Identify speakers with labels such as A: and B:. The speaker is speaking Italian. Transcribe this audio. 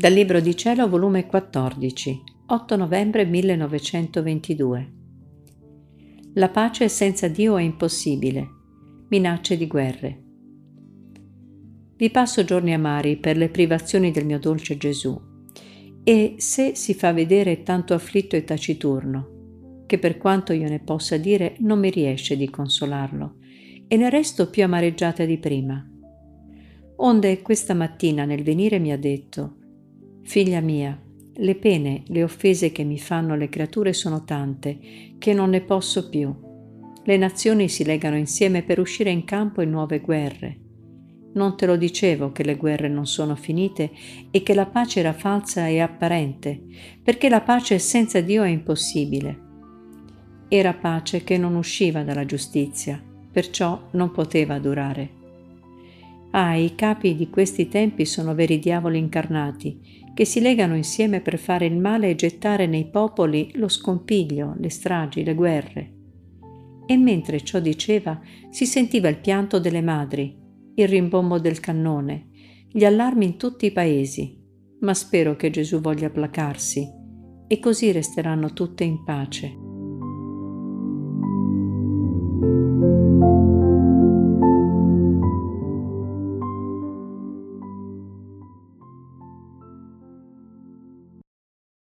A: Dal Libro di Cielo, volume 14, 8 novembre 1922. La pace senza Dio è impossibile. Minacce di guerre. Vi passo giorni amari per le privazioni del mio dolce Gesù e se si fa vedere tanto afflitto e taciturno, che per quanto io ne possa dire non mi riesce di consolarlo, e ne resto più amareggiata di prima. Onde questa mattina nel venire mi ha detto, Figlia mia, le pene, le offese che mi fanno le creature sono tante, che non ne posso più. Le nazioni si legano insieme per uscire in campo in nuove guerre. Non te lo dicevo che le guerre non sono finite e che la pace era falsa e apparente, perché la pace senza Dio è impossibile. Era pace che non usciva dalla giustizia, perciò non poteva durare. Ah, i capi di questi tempi sono veri diavoli incarnati, che si legano insieme per fare il male e gettare nei popoli lo scompiglio, le stragi, le guerre. E mentre ciò diceva, si sentiva il pianto delle madri, il rimbombo del cannone, gli allarmi in tutti i paesi. Ma spero che Gesù voglia placarsi, e così resteranno tutte in pace.